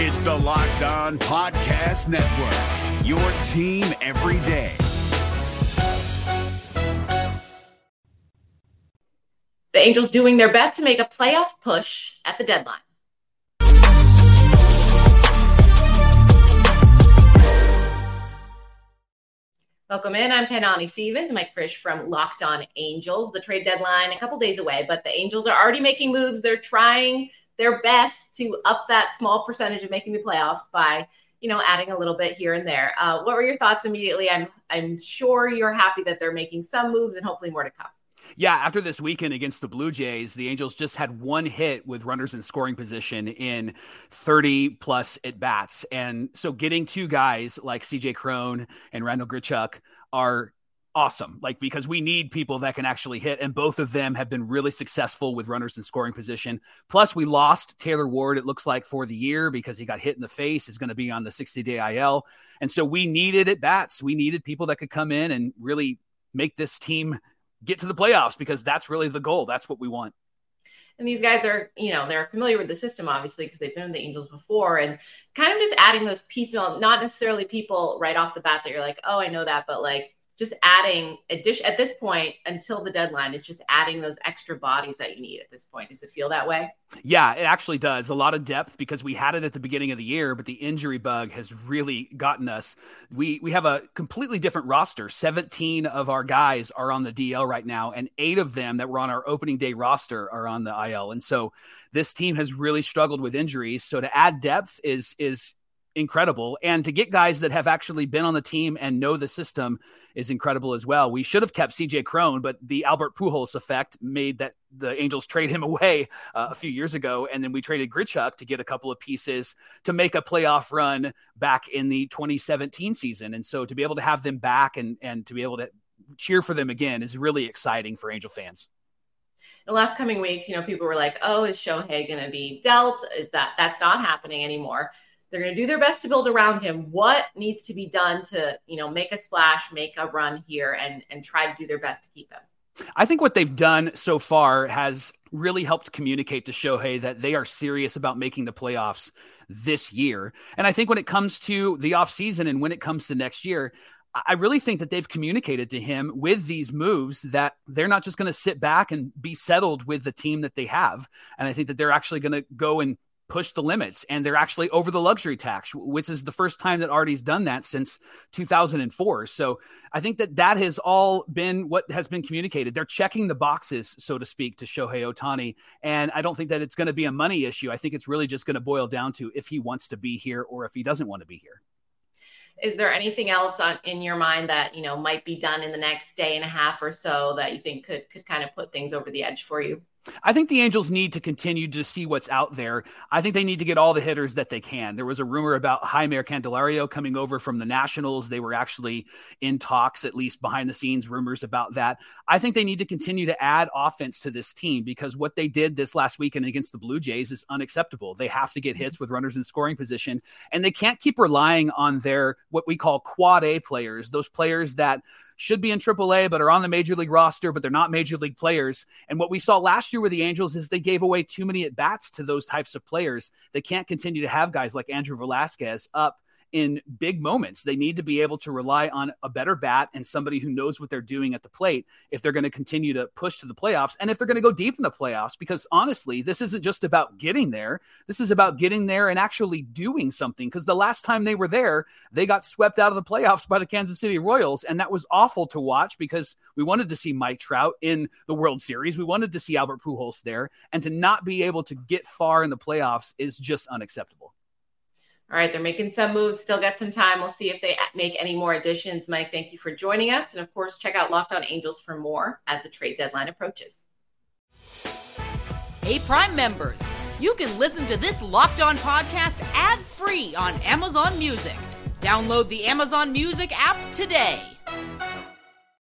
It's the Locked On Podcast Network, your team every day. The Angels doing their best to make a playoff push at the deadline. Welcome in. I'm Kainani Stevens, Mike Frisch from Locked On Angels. The trade deadline a couple days away, but the Angels are already making moves. They're trying their best to up that small percentage of making the playoffs by, you know, adding a little bit here and there. Uh, what were your thoughts immediately? I'm I'm sure you're happy that they're making some moves and hopefully more to come. Yeah, after this weekend against the Blue Jays, the Angels just had one hit with runners in scoring position in 30 plus at bats. And so getting two guys like CJ Cron and Randal Grichuk are awesome. Like, because we need people that can actually hit. And both of them have been really successful with runners in scoring position. Plus, we lost Taylor Ward, it looks like, for the year because he got hit in the face, is going to be on the 60 day IL. And so we needed at bats. We needed people that could come in and really make this team get to the playoffs because that's really the goal. That's what we want. And these guys are, you know, they're familiar with the system, obviously, because they've been with the Angels before. And kind of just adding those piecemeal, not necessarily people right off the bat that you're like, oh, I know that, but like just adding addition at this point until the deadline is just adding those extra bodies that you need at this point. Does it feel that way? Yeah, it actually does. A lot of depth because we had it at the beginning of the year, but the injury bug has really gotten us. We we have a completely different roster. 17 of our guys are on the DL right now, and eight of them that were on our opening day roster are on the IL. And so this team has really struggled with injuries. So to add depth is is incredible. And to get guys that have actually been on the team and know the system is incredible as well. We should have kept CJ Cron, but the Albert Pujols effect made that the Angels trade him away uh, a few years ago. And then we traded Grichuk to get a couple of pieces to make a playoff run back in the 2017 season. And so to be able to have them back and, and to be able to cheer for them again is really exciting for Angel fans the last coming weeks, you know, people were like, "Oh, is Shohei going to be dealt? Is that that's not happening anymore?" They're going to do their best to build around him. What needs to be done to, you know, make a splash, make a run here, and and try to do their best to keep him? I think what they've done so far has really helped communicate to Shohei that they are serious about making the playoffs this year. And I think when it comes to the offseason and when it comes to next year, I really think that they've communicated to him with these moves that they're not just going to sit back and be settled with the team that they have. And I think that they're actually going to go and push the limits and they're actually over the luxury tax which is the first time that Arte's done that since 2004 so i think that that has all been what has been communicated. They're checking the boxes so to speak to shohei Ohtani and i don't think that it's going to be a money issue. I think it's really just going to boil down to if he wants to be here or if he doesn't want to be here. Is there anything else on, in your mind that you know might be done in the next day and a half or so that you think could could kind of put things over the edge for you I think the Angels need to continue to see what's out there. I think they need to get all the hitters that they can. There was a rumor about Jeimer Candelario coming over from the Nationals. They were actually in talks, at least behind the scenes, rumors about that. I think they need to continue to add offense to this team because what they did this last weekend against the Blue Jays is unacceptable. They have to get mm-hmm. hits with runners in scoring position, and they can't keep relying on their what we call quad A players, those players that should be in AAA, but are on the major league roster, but they're not major league players. And what we saw last year with the Angels is they gave away too many at bats to those types of players. They can't continue to have guys like Andrew Velazquez up in big moments. They need to be able to rely on a better bat and somebody who knows what they're doing at the plate if they're going to continue to push to the playoffs and if they're going to go deep in the playoffs. Because honestly, this isn't just about getting there. This is about getting there and actually doing something. Because the last time they were there, they got swept out of the playoffs by the Kansas City Royals. And that was awful to watch because we wanted to see Mike Trout in the World Series. We wanted to see Albert Pujols there. And to not be able to get far in the playoffs is just unacceptable. All right, they're making some moves, still got some time. We'll see if they make any more additions. Mike, thank you for joining us. And of course, check out Locked On Angels for more as the trade deadline approaches. Hey, Prime members, you can listen to this Locked On podcast ad free on Amazon Music. Download the Amazon Music app today.